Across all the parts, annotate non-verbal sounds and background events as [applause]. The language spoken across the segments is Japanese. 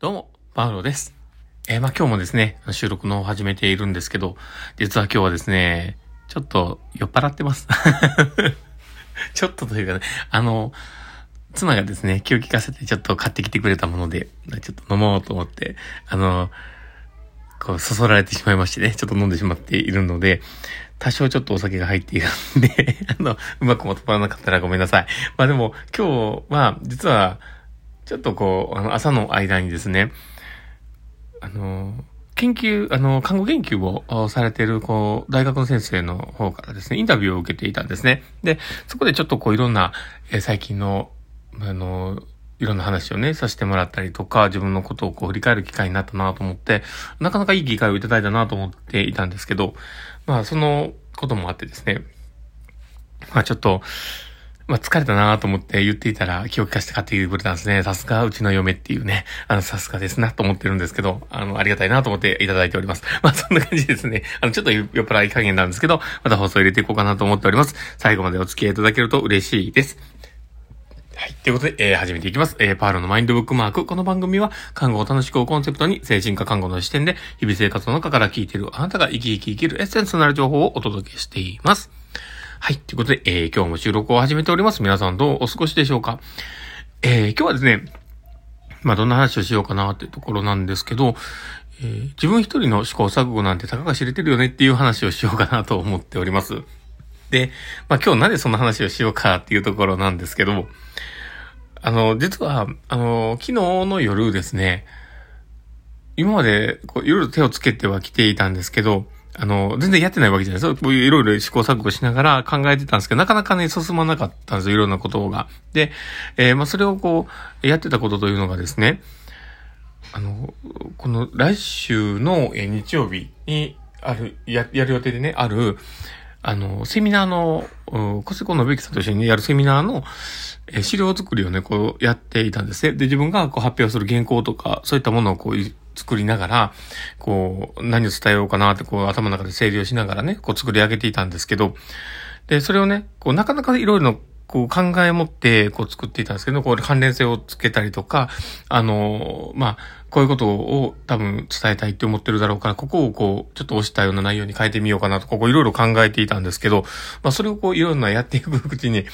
どうも、パウロです。えーまあ今日もですね、収録のを始めているんですけど、実は今日はですね、ちょっと酔っ払ってます。[laughs] ちょっとというかね、あの、妻がですね、気を利かせてちょっと買ってきてくれたもので、ちょっと飲もうと思って、あの、こう、そそられてしまいましてね、ちょっと飲んでしまっているので、多少ちょっとお酒が入っているんで、[laughs] あの、うまくまとまらなかったらごめんなさい。まあでも、今日は、実は、ちょっとこう、あの、朝の間にですね、あの、研究、あの、看護研究をされている、こう、大学の先生の方からですね、インタビューを受けていたんですね。で、そこでちょっとこう、いろんな、え最近の、あの、いろんな話をね、させてもらったりとか、自分のことをこう、振り返る機会になったなと思って、なかなかいい機会をいただいたなと思っていたんですけど、まあ、そのこともあってですね、まあちょっと、まあ疲れたなと思って言っていたら気を利かせて買ってきてくれたんですね。さすがうちの嫁っていうね、あのさすがですなと思ってるんですけど、あのありがたいなと思っていただいております。まあそんな感じですね。あのちょっと酔っ払い加減なんですけど、また放送入れていこうかなと思っております。最後までお付き合いいただけると嬉しいです。はい。ということで、えー始めていきます。えーパールのマインドブックマーク。この番組は、看護を楽しくをコンセプトに、精神科看護の視点で、日々生活の中から聞いているあなたが生き生き生きるエッセンスとなる情報をお届けしています。はい。ということで、えー今日も収録を始めております。皆さんどうお過ごしでしょうか？えー今日はですね、まあ、どんな話をしようかなっていうところなんですけど、えー自分一人の試行錯誤なんてたかが知れてるよねっていう話をしようかなと思っております。で、まあ、今日なんでそんな話をしようかっていうところなんですけど、あの、実は、あの、昨日の夜ですね、今まで、こう、いろいろ手をつけては来ていたんですけど、あの、全然やってないわけじゃないですよ。こういういろいろ試行錯誤しながら考えてたんですけど、なかなかね、進まなかったんですよ。いろんなことが。で、えーまあ、それをこう、やってたことというのがですね、あの、この来週の日曜日にある、や、やる予定でね、ある、あの、セミナーの、うん小瀬子信之さんと一緒にやるセミナーの、えー資料作りをね、こうやっていたんですね。で、自分がこう発表する原稿とか、そういったものをこう作りながら、こう、何を伝えようかなって、こう頭の中で整理をしながらね、こう作り上げていたんですけど、で、それをね、こう、なかなかいろいろの、こう、考え持って、こう、作っていたんですけど、こう、関連性をつけたりとか、あの、まあ、こういうことを多分伝えたいって思ってるだろうから、ここをこう、ちょっと押したような内容に変えてみようかなと、ここいろいろ考えていたんですけど、まあ、それをこう、いろんなやっていくうちに、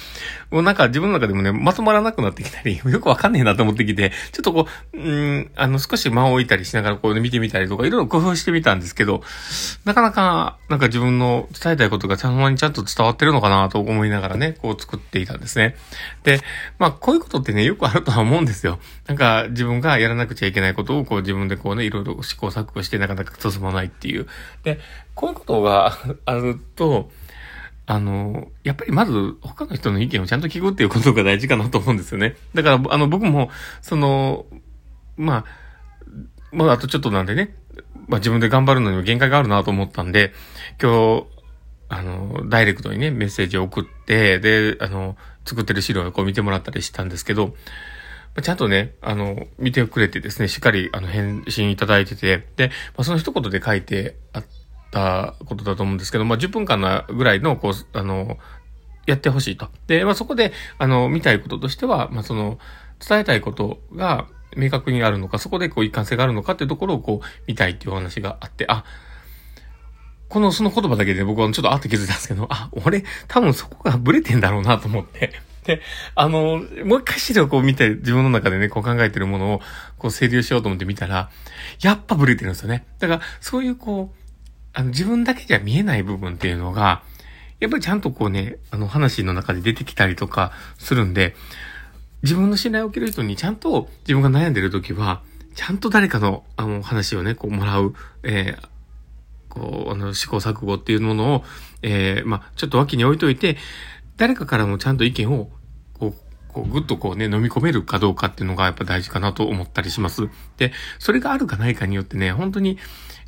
もうなんか自分の中でもね、まとまらなくなってきたり、よくわかんねえなと思ってきて、ちょっとこう、うん、あの、少し間を置いたりしながらこう、ね、見てみたりとか、いろいろ工夫してみたんですけど、なかなか、なんか自分の伝えたいことがちゃんとちゃんと伝わってるのかなと思いながらね、こう作っていたんですね。で、まあ、こういうことってね、よくあるとは思うんですよ。なんか、自分がやらなくちゃいけないことを、こう自分でこうね、いろいろ試行錯誤してなかなか進まないっていう。で、こういうことが [laughs] あると、あの、やっぱりまず他の人の意見をちゃんと聞くっていうことが大事かなと思うんですよね。だから、あの、僕も、その、まあ、まあ、あとちょっとなんでね、まあ自分で頑張るのにも限界があるなと思ったんで、今日、あの、ダイレクトにね、メッセージを送って、で、あの、作ってる資料をこう見てもらったりしたんですけど、まあちゃんとね、あの、見てくれてですね、しっかり、あの、返信いただいてて、で、まあ、その一言で書いてあったことだと思うんですけど、まあ、10分間なぐらいの、こう、あの、やってほしいと。で、まあ、そこで、あの、見たいこととしては、まあ、その、伝えたいことが明確にあるのか、そこでこう一貫性があるのかっていうところをこう見たいっていうお話があって、あ、この、その言葉だけで僕はちょっとあって気づいたんですけど、あ、俺、多分そこがブレてんだろうなと思って。で、あの、もう一回資料をこう見て、自分の中でね、こう考えてるものを、こう整理をしようと思って見たら、やっぱブレてるんですよね。だから、そういうこう、あの、自分だけじゃ見えない部分っていうのが、やっぱりちゃんとこうね、あの話の中で出てきたりとかするんで、自分の信頼を受ける人にちゃんと自分が悩んでる時は、ちゃんと誰かのあの話をね、こうもらう、えーこう、あの、試行錯誤っていうものを、えーまあ、ちょっと脇に置いといて、誰かからもちゃんと意見を、こう、こう、ぐっとこうね、飲み込めるかどうかっていうのがやっぱ大事かなと思ったりします。で、それがあるかないかによってね、本当に、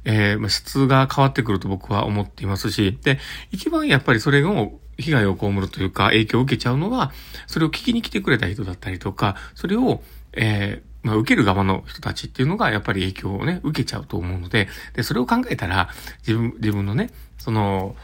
えー、質が変わってくると僕は思っていますし、で、一番やっぱりそれを被害を被るというか、影響を受けちゃうのは、それを聞きに来てくれた人だったりとか、それを、えーまあ、受ける側の人たちっていうのが、やっぱり影響をね、受けちゃうと思うので、で、それを考えたら、自分、自分のね、その、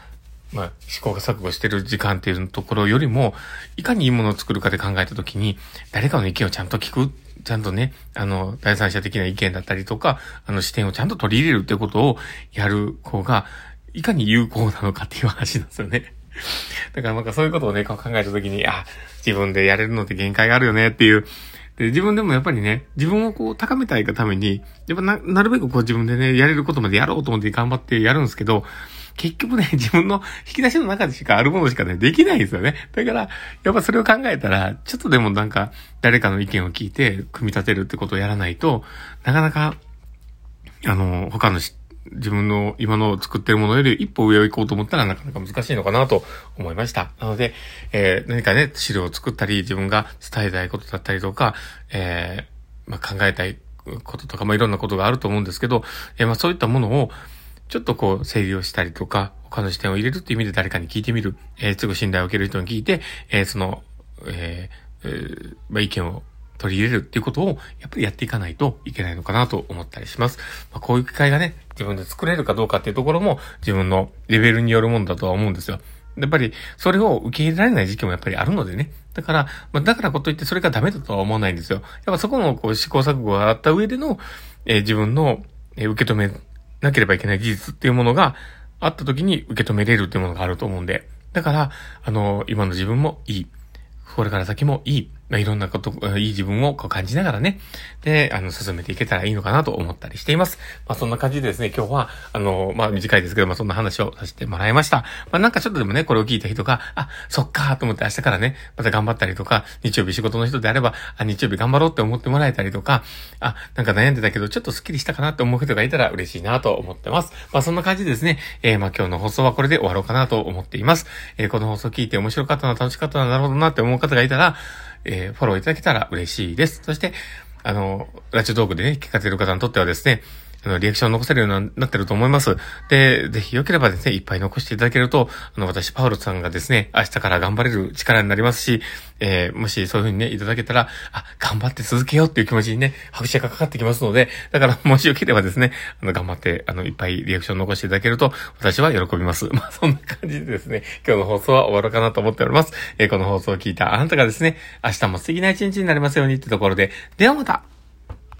まあ、試行錯誤してる時間っていうところよりも、いかにいいものを作るかで考えたときに、誰かの意見をちゃんと聞くちゃんとね、あの、第三者的な意見だったりとか、あの視点をちゃんと取り入れるってことをやる方が、いかに有効なのかっていう話なんですよね。[laughs] だからなんかそういうことをね、考えたときに、あ、自分でやれるのって限界があるよねっていう。で、自分でもやっぱりね、自分をこう高めたいがために、やっぱな、なるべくこう自分でね、やれることまでやろうと思って頑張ってやるんですけど、結局ね、[laughs] 自分の引き出しの中でしかあるものしかね、できないんですよね。だから、やっぱそれを考えたら、ちょっとでもなんか、誰かの意見を聞いて、組み立てるってことをやらないと、なかなか、あの、他の自分の今の作ってるものより一歩上を行こうと思ったらなかなか難しいのかなと思いました。なので、えー、何かね、資料を作ったり、自分が伝えたいことだったりとか、えー、まあ、考えたいこととか、まあ、いろんなことがあると思うんですけど、えー、まあ、そういったものを、ちょっとこう、整理をしたりとか、他の視点を入れるっていう意味で誰かに聞いてみる。えー、すぐ信頼を受ける人に聞いて、えー、その、えー、えー、まあ、意見を取り入れるっていうことを、やっぱりやっていかないといけないのかなと思ったりします。まあ、こういう機会がね、自分で作れるかどうかっていうところも、自分のレベルによるもんだとは思うんですよ。やっぱり、それを受け入れられない時期もやっぱりあるのでね。だから、まあ、だからこといってそれがダメだとは思わないんですよ。やっぱそこのこう試行錯誤があった上での、えー、自分の、えー、受け止めなければいけない事実っていうものがあった時に受け止めれるっていうものがあると思うんで。だから、あの、今の自分もいい。これから先もいい。まあ、いろんなこと、いい自分をこう感じながらね、で、あの、進めていけたらいいのかなと思ったりしています。まあ、そんな感じでですね、今日は、あの、まあ、短いですけど、まあ、そんな話をさせてもらいました。まあ、なんかちょっとでもね、これを聞いた人が、あ、そっかーと思って明日からね、また頑張ったりとか、日曜日仕事の人であれば、あ、日曜日頑張ろうって思ってもらえたりとか、あ、なんか悩んでたけど、ちょっとスッキリしたかなって思う人がいたら嬉しいなと思ってます。まあ、そんな感じでですね、えー、まあ、今日の放送はこれで終わろうかなと思っています。えー、この放送聞いて面白かったな、楽しかったな、なるほどなって思う方がいたら、えー、フォローいただけたら嬉しいです。そして、あの、ラジオトークでね、聞かせる方にとってはですね、あの、リアクションを残せるようになってると思います。で、ぜひ良ければですね、いっぱい残していただけると、あの、私、パウロさんがですね、明日から頑張れる力になりますし、えー、もしそういう風にね、いただけたら、あ、頑張って続けようっていう気持ちにね、拍車がかかってきますので、だから、もしよければですね、あの、頑張って、あの、いっぱいリアクションを残していただけると、私は喜びます。[laughs] まあ、そんな感じでですね、今日の放送は終わろうかなと思っております。えー、この放送を聞いたあなたがですね、明日も素敵な一日になりますようにってところで、ではまた